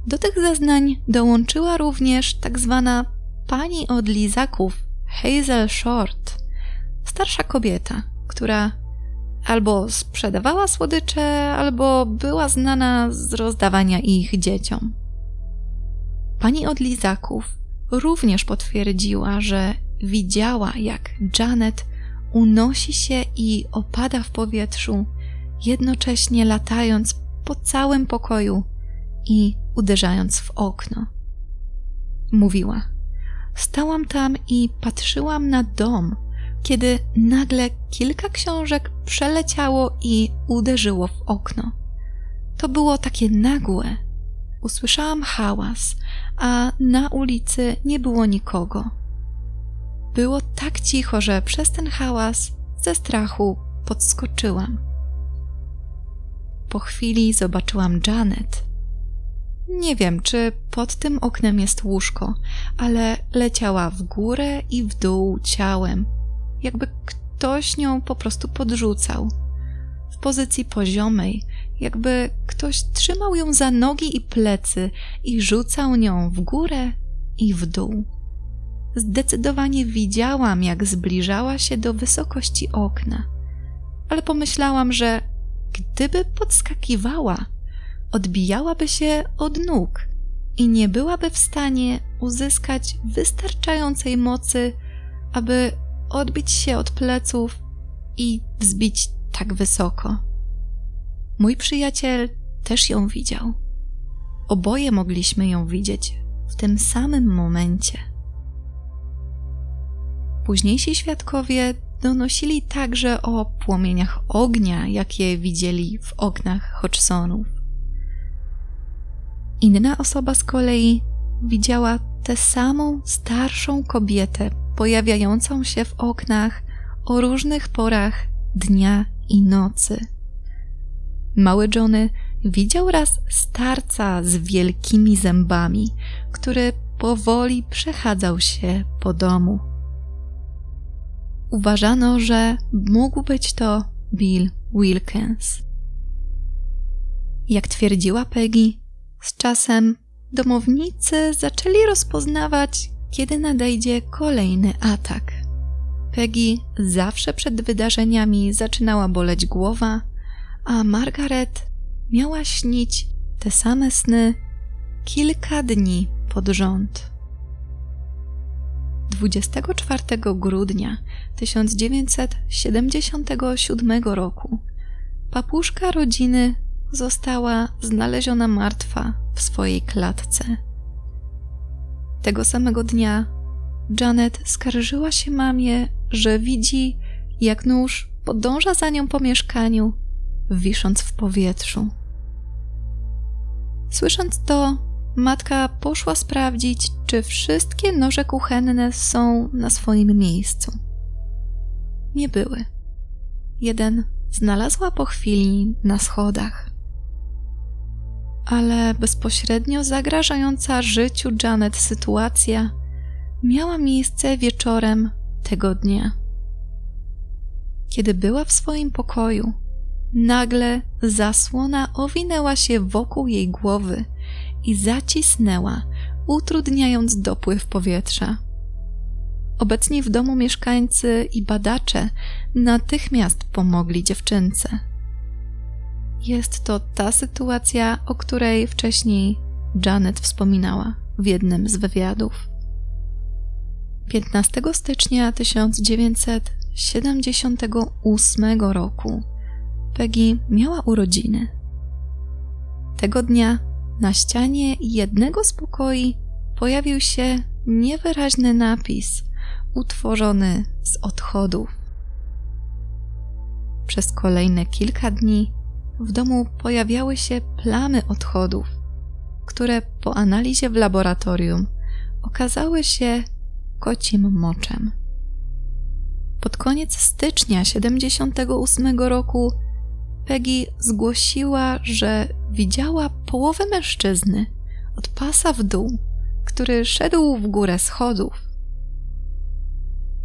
Do tych zeznań dołączyła również tak zwana pani od lizaków Hazel Short, starsza kobieta, która albo sprzedawała słodycze, albo była znana z rozdawania ich dzieciom. Pani od lizaków również potwierdziła, że widziała, jak Janet unosi się i opada w powietrzu, jednocześnie latając po całym pokoju i uderzając w okno. Mówiła: Stałam tam i patrzyłam na dom, kiedy nagle kilka książek przeleciało i uderzyło w okno. To było takie nagłe. Usłyszałam hałas, a na ulicy nie było nikogo. Było tak cicho, że przez ten hałas ze strachu podskoczyłam. Po chwili zobaczyłam Janet. Nie wiem, czy pod tym oknem jest łóżko, ale leciała w górę i w dół ciałem, jakby ktoś nią po prostu podrzucał. W pozycji poziomej, jakby ktoś trzymał ją za nogi i plecy i rzucał nią w górę i w dół. Zdecydowanie widziałam, jak zbliżała się do wysokości okna, ale pomyślałam, że gdyby podskakiwała, odbijałaby się od nóg i nie byłaby w stanie uzyskać wystarczającej mocy, aby odbić się od pleców i wzbić tak wysoko. Mój przyjaciel też ją widział. Oboje mogliśmy ją widzieć w tym samym momencie. Późniejsi świadkowie donosili także o płomieniach ognia, jakie widzieli w oknach Hodgsonów. Inna osoba z kolei widziała tę samą starszą kobietę pojawiającą się w oknach o różnych porach dnia i nocy. Mały Johnny widział raz starca z wielkimi zębami, który powoli przechadzał się po domu. Uważano, że mógł być to Bill Wilkins. Jak twierdziła Peggy, z czasem domownicy zaczęli rozpoznawać, kiedy nadejdzie kolejny atak. Peggy zawsze przed wydarzeniami zaczynała boleć głowa, a Margaret miała śnić te same sny kilka dni pod rząd. 24 grudnia 1977 roku papuszka rodziny została znaleziona martwa w swojej klatce. Tego samego dnia Janet skarżyła się mamie, że widzi, jak nóż podąża za nią po mieszkaniu, wisząc w powietrzu. Słysząc to, matka poszła sprawdzić, czy wszystkie noże kuchenne są na swoim miejscu. Nie były. Jeden znalazła po chwili na schodach. Ale bezpośrednio zagrażająca życiu Janet sytuacja miała miejsce wieczorem tego dnia. Kiedy była w swoim pokoju, nagle zasłona owinęła się wokół jej głowy i zacisnęła, utrudniając dopływ powietrza. Obecni w domu mieszkańcy i badacze natychmiast pomogli dziewczynce. Jest to ta sytuacja, o której wcześniej Janet wspominała w jednym z wywiadów. 15 stycznia 1978 roku Peggy miała urodziny. Tego dnia na ścianie jednego z pokoi pojawił się niewyraźny napis utworzony z odchodów. Przez kolejne kilka dni w domu pojawiały się plamy odchodów, które po analizie w laboratorium okazały się kocim moczem. Pod koniec stycznia 78 roku Peggy zgłosiła, że widziała połowę mężczyzny od pasa w dół, który szedł w górę schodów.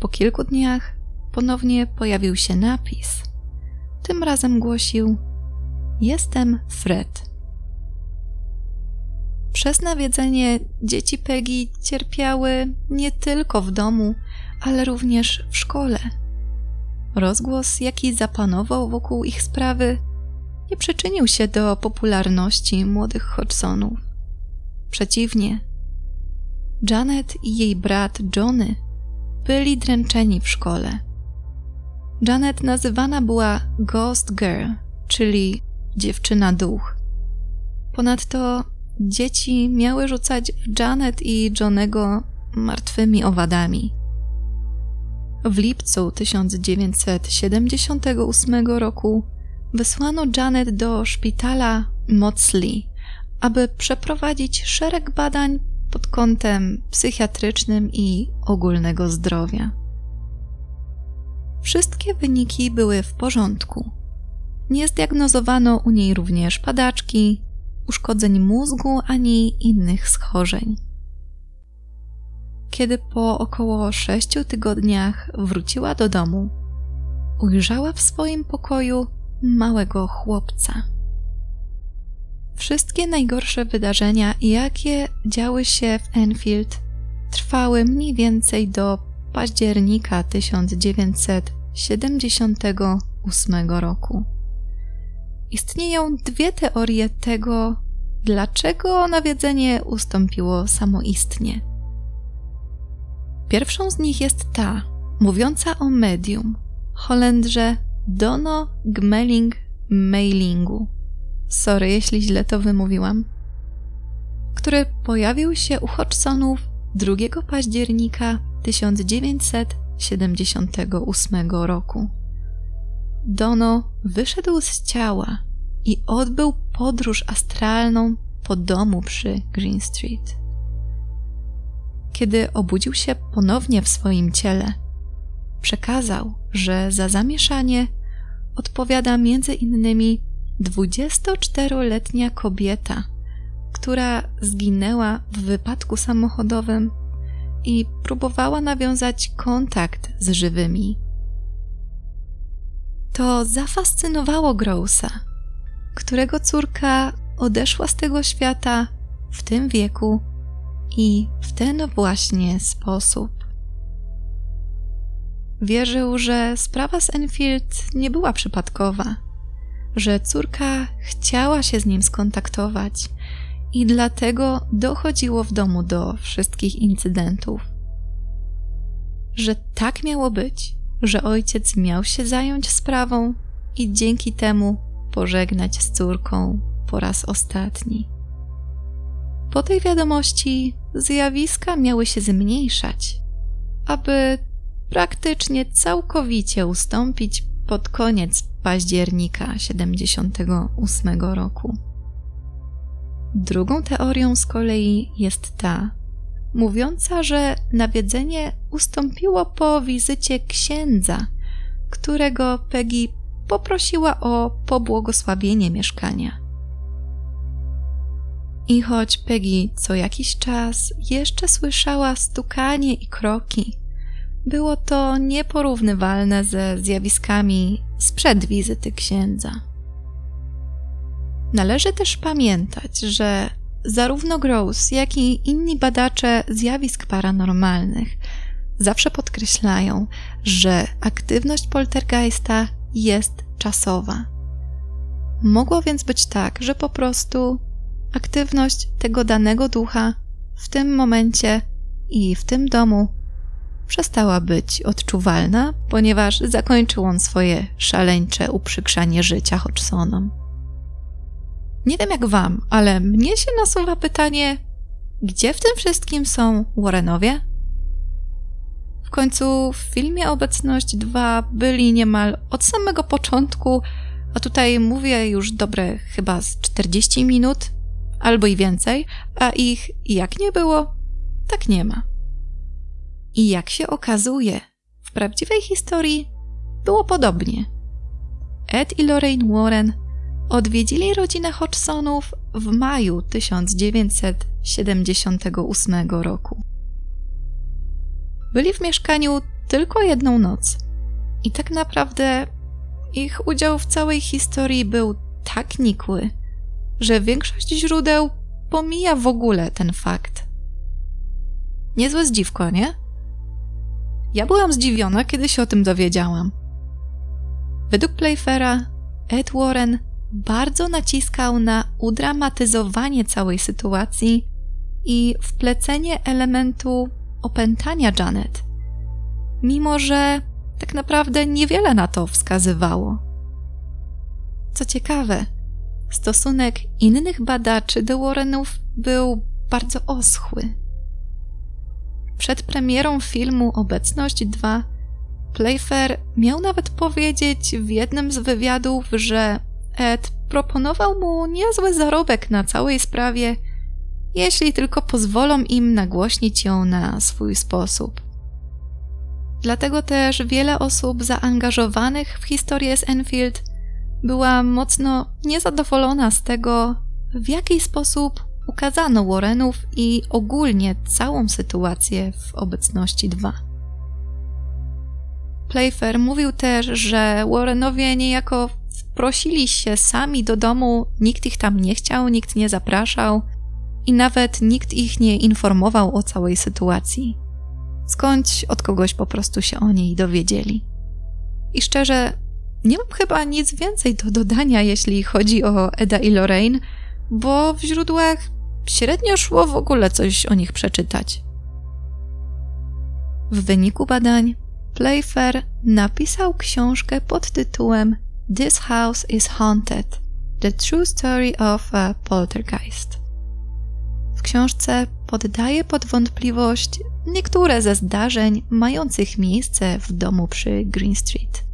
Po kilku dniach ponownie pojawił się napis. Tym razem głosił: Jestem Fred. Przez nawiedzenie dzieci Peggy cierpiały nie tylko w domu, ale również w szkole. Rozgłos, jaki zapanował wokół ich sprawy, nie przyczynił się do popularności młodych Hodgsonów. Przeciwnie, Janet i jej brat Johnny byli dręczeni w szkole. Janet nazywana była Ghost Girl, czyli dziewczyna duch. Ponadto dzieci miały rzucać w Janet i Johnego martwymi owadami. W lipcu 1978 roku wysłano Janet do szpitala Motsley, aby przeprowadzić szereg badań pod kątem psychiatrycznym i ogólnego zdrowia. Wszystkie wyniki były w porządku. Nie zdiagnozowano u niej również padaczki, uszkodzeń mózgu ani innych schorzeń. Kiedy po około sześciu tygodniach wróciła do domu, ujrzała w swoim pokoju małego chłopca. Wszystkie najgorsze wydarzenia, jakie działy się w Enfield, trwały mniej więcej do października 1978 roku. Istnieją dwie teorie tego, dlaczego nawiedzenie ustąpiło samoistnie. Pierwszą z nich jest ta, mówiąca o medium, Holendrze Dono Gmelling Mailingu. Sorry, jeśli źle to wymówiłam. Który pojawił się u Hodgsonów 2 października 1978 roku. Dono wyszedł z ciała i odbył podróż astralną po domu przy Green Street. Kiedy obudził się ponownie w swoim ciele, przekazał, że za zamieszanie odpowiada między innymi 24-letnia kobieta, która zginęła w wypadku samochodowym i próbowała nawiązać kontakt z żywymi. To zafascynowało Growsa, którego córka odeszła z tego świata w tym wieku i w ten właśnie sposób. Wierzył, że sprawa z Enfield nie była przypadkowa, że córka chciała się z nim skontaktować i dlatego dochodziło w domu do wszystkich incydentów. Że tak miało być, że ojciec miał się zająć sprawą i dzięki temu pożegnać z córką po raz ostatni. Po tej wiadomości zjawiska miały się zmniejszać, aby praktycznie całkowicie ustąpić pod koniec października 78 roku. Drugą teorią z kolei jest ta, mówiąca, że nawiedzenie ustąpiło po wizycie księdza, którego Peggy poprosiła o pobłogosławienie mieszkania. I choć Peggy co jakiś czas jeszcze słyszała stukanie i kroki, było to nieporównywalne ze zjawiskami sprzed wizyty księdza. Należy też pamiętać, że zarówno Gross, jak i inni badacze zjawisk paranormalnych zawsze podkreślają, że aktywność poltergeista jest czasowa. Mogło więc być tak, że po prostu aktywność tego danego ducha w tym momencie i w tym domu przestała być odczuwalna, ponieważ zakończył on swoje szaleńcze uprzykrzanie życia Hodgsonom. Nie wiem jak wam, ale mnie się nasuwa pytanie, gdzie w tym wszystkim są Warrenowie? W końcu w filmie Obecność 2 byli niemal od samego początku, a tutaj mówię już dobre chyba z 40 minut, albo i więcej, a ich jak nie było, tak nie ma. I jak się okazuje, w prawdziwej historii było podobnie. Ed i Lorraine Warren odwiedzili rodzinę Hodgsonów w maju 1978 roku. Byli w mieszkaniu tylko jedną noc i tak naprawdę ich udział w całej historii był tak nikły, że większość źródeł pomija w ogóle ten fakt. Niezłe zdziwko, nie? Ja byłam zdziwiona, kiedy się o tym dowiedziałam. Według Playfaira, Ed Warren bardzo naciskał na udramatyzowanie całej sytuacji i wplecenie elementu opętania Janet, mimo że tak naprawdę niewiele na to wskazywało. Co ciekawe, stosunek innych badaczy do Warrenów był bardzo oschły. Przed premierą filmu Obecność 2 Playfair miał nawet powiedzieć w jednym z wywiadów, że Ed proponował mu niezły zarobek na całej sprawie, jeśli tylko pozwolą im nagłośnić ją na swój sposób. Dlatego też wiele osób zaangażowanych w historię z Enfield była mocno niezadowolona z tego, w jaki sposób ukazano Warrenów i ogólnie całą sytuację w obecności 2. Playfair mówił też, że Warrenowie niejako wprosili się sami do domu, nikt ich tam nie chciał, nikt nie zapraszał i nawet nikt ich nie informował o całej sytuacji. Skądś od kogoś po prostu się o niej dowiedzieli. I szczerze, nie mam chyba nic więcej do dodania, jeśli chodzi o Eda i Lorraine, bo w źródłach średnio szło w ogóle coś o nich przeczytać. W wyniku badań Playfair napisał książkę pod tytułem This House is Haunted The True Story of a Poltergeist. W książce poddaje pod wątpliwość niektóre ze zdarzeń mających miejsce w domu przy Green Street.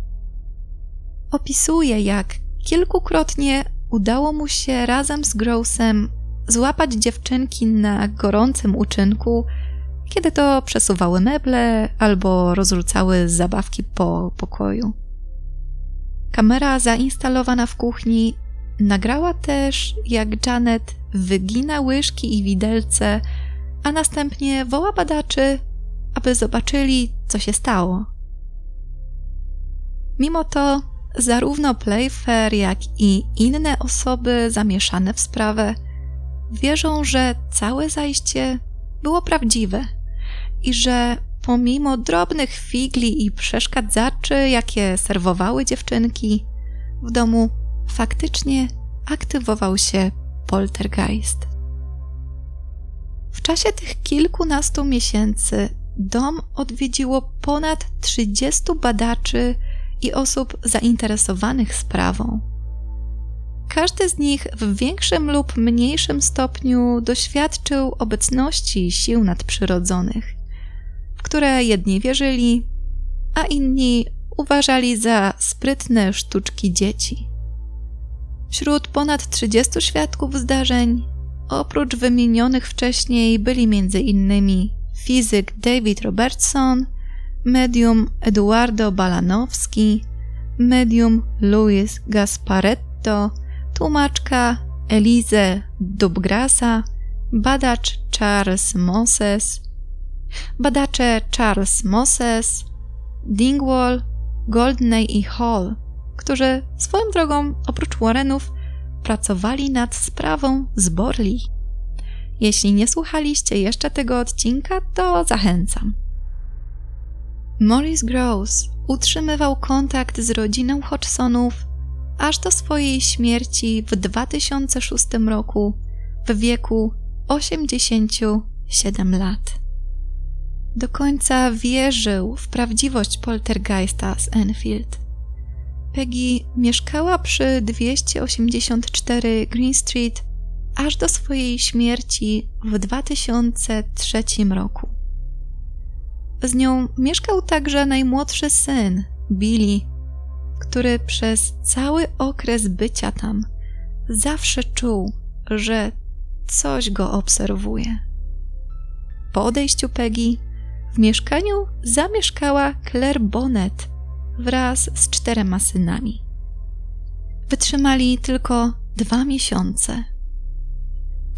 Opisuje, jak kilkukrotnie udało mu się razem z Grossem złapać dziewczynki na gorącym uczynku, kiedy to przesuwały meble albo rozrzucały zabawki po pokoju. Kamera zainstalowana w kuchni nagrała też, jak Janet wygina łyżki i widelce, a następnie woła badaczy, aby zobaczyli, co się stało. Mimo to, zarówno Playfair, jak i inne osoby zamieszane w sprawę wierzą, że całe zajście było prawdziwe i że pomimo drobnych figli i przeszkadzaczy, jakie serwowały dziewczynki, w domu faktycznie aktywował się poltergeist. W czasie tych kilkunastu miesięcy dom odwiedziło ponad 30 badaczy i osób zainteresowanych sprawą. Każdy z nich w większym lub mniejszym stopniu doświadczył obecności sił nadprzyrodzonych, które jedni wierzyli, a inni uważali za sprytne sztuczki dzieci. Wśród ponad 30 świadków zdarzeń, oprócz wymienionych wcześniej, byli m.in. fizyk David Robertson, medium Eduardo Balanowski, medium Luis Gasparetto, tłumaczka Elize Dubgrasa, badacz Charles Moses, badacze Charles Moses, Dingwall, Goldney i Hall, którzy swoją drogą oprócz Warrenów pracowali nad sprawą z Borley. Jeśli nie słuchaliście jeszcze tego odcinka, to zachęcam. Morris Gross utrzymywał kontakt z rodziną Hodgsonów aż do swojej śmierci w 2006 roku w wieku 87 lat. Do końca wierzył w prawdziwość poltergeista z Enfield. Peggy mieszkała przy 284 Green Street aż do swojej śmierci w 2003 roku. Z nią mieszkał także najmłodszy syn, Billy, który przez cały okres bycia tam zawsze czuł, że coś go obserwuje. Po odejściu Peggy w mieszkaniu zamieszkała Claire Bonnet wraz z czterema synami. Wytrzymali tylko dwa miesiące.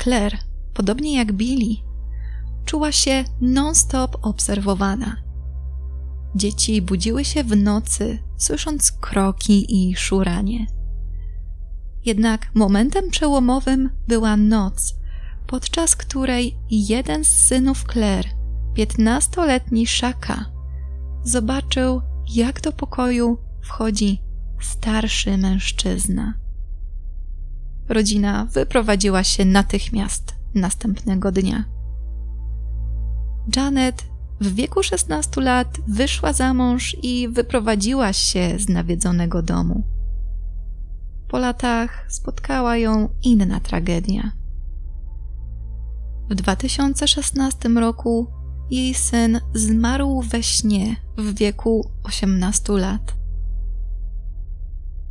Claire, podobnie jak Billy, czuła się non-stop obserwowana. Dzieci budziły się w nocy, słysząc kroki i szuranie. Jednak momentem przełomowym była noc, podczas której jeden z synów Claire, piętnastoletni Szaka, zobaczył, jak do pokoju wchodzi starszy mężczyzna. Rodzina wyprowadziła się natychmiast następnego dnia. Janet w wieku 16 lat wyszła za mąż i wyprowadziła się z nawiedzonego domu. Po latach spotkała ją inna tragedia. W 2016 roku jej syn zmarł we śnie w wieku 18 lat.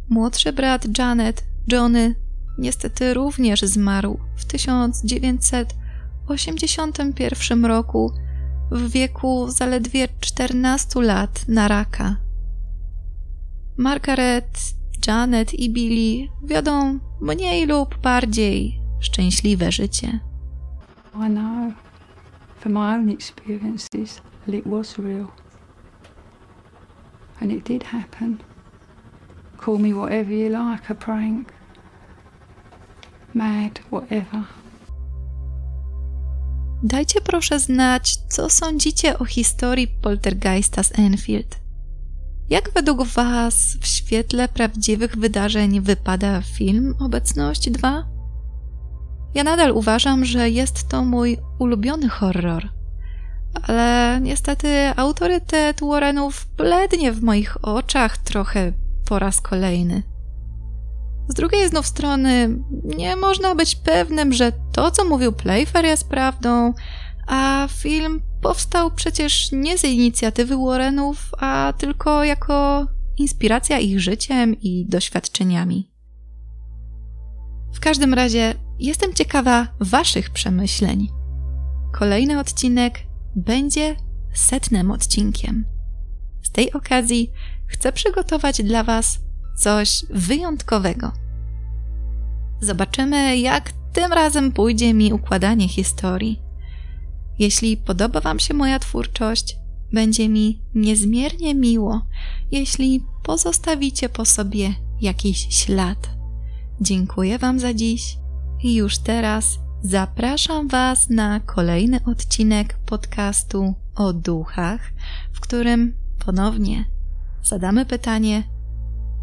Młodszy brat Janet, Johnny, niestety również zmarł w 1981 roku w wieku zaledwie 14 lat na raka. Margaret, Janet i Billy wiodą mniej lub bardziej szczęśliwe życie. I know from my own experiences that it was real. And it did happen. Call me whatever you like, a prank, mad, whatever. Dajcie proszę znać, co sądzicie o historii poltergeista z Enfield. Jak według Was w świetle prawdziwych wydarzeń wypada film Obecność 2? Ja nadal uważam, że jest to mój ulubiony horror. Ale niestety autorytet Warrenów blednie w moich oczach trochę po raz kolejny. Z drugiej znów strony, nie można być pewnym, że to, co mówił Playfair, jest prawdą, a film powstał przecież nie z inicjatywy Warrenów, a tylko jako inspiracja ich życiem i doświadczeniami. W każdym razie jestem ciekawa Waszych przemyśleń. Kolejny odcinek będzie setnym odcinkiem. Z tej okazji chcę przygotować dla Was coś wyjątkowego. Zobaczymy, jak tym razem pójdzie mi układanie historii. Jeśli podoba Wam się moja twórczość, będzie mi niezmiernie miło, jeśli pozostawicie po sobie jakiś ślad. Dziękuję Wam za dziś i już teraz zapraszam Was na kolejny odcinek podcastu o duchach, w którym ponownie zadamy pytanie,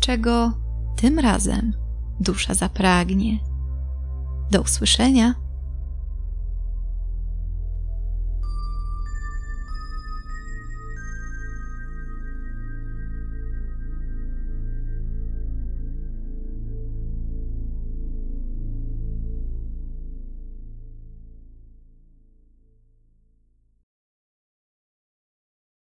czego tym razem dusza zapragnie. Do usłyszenia.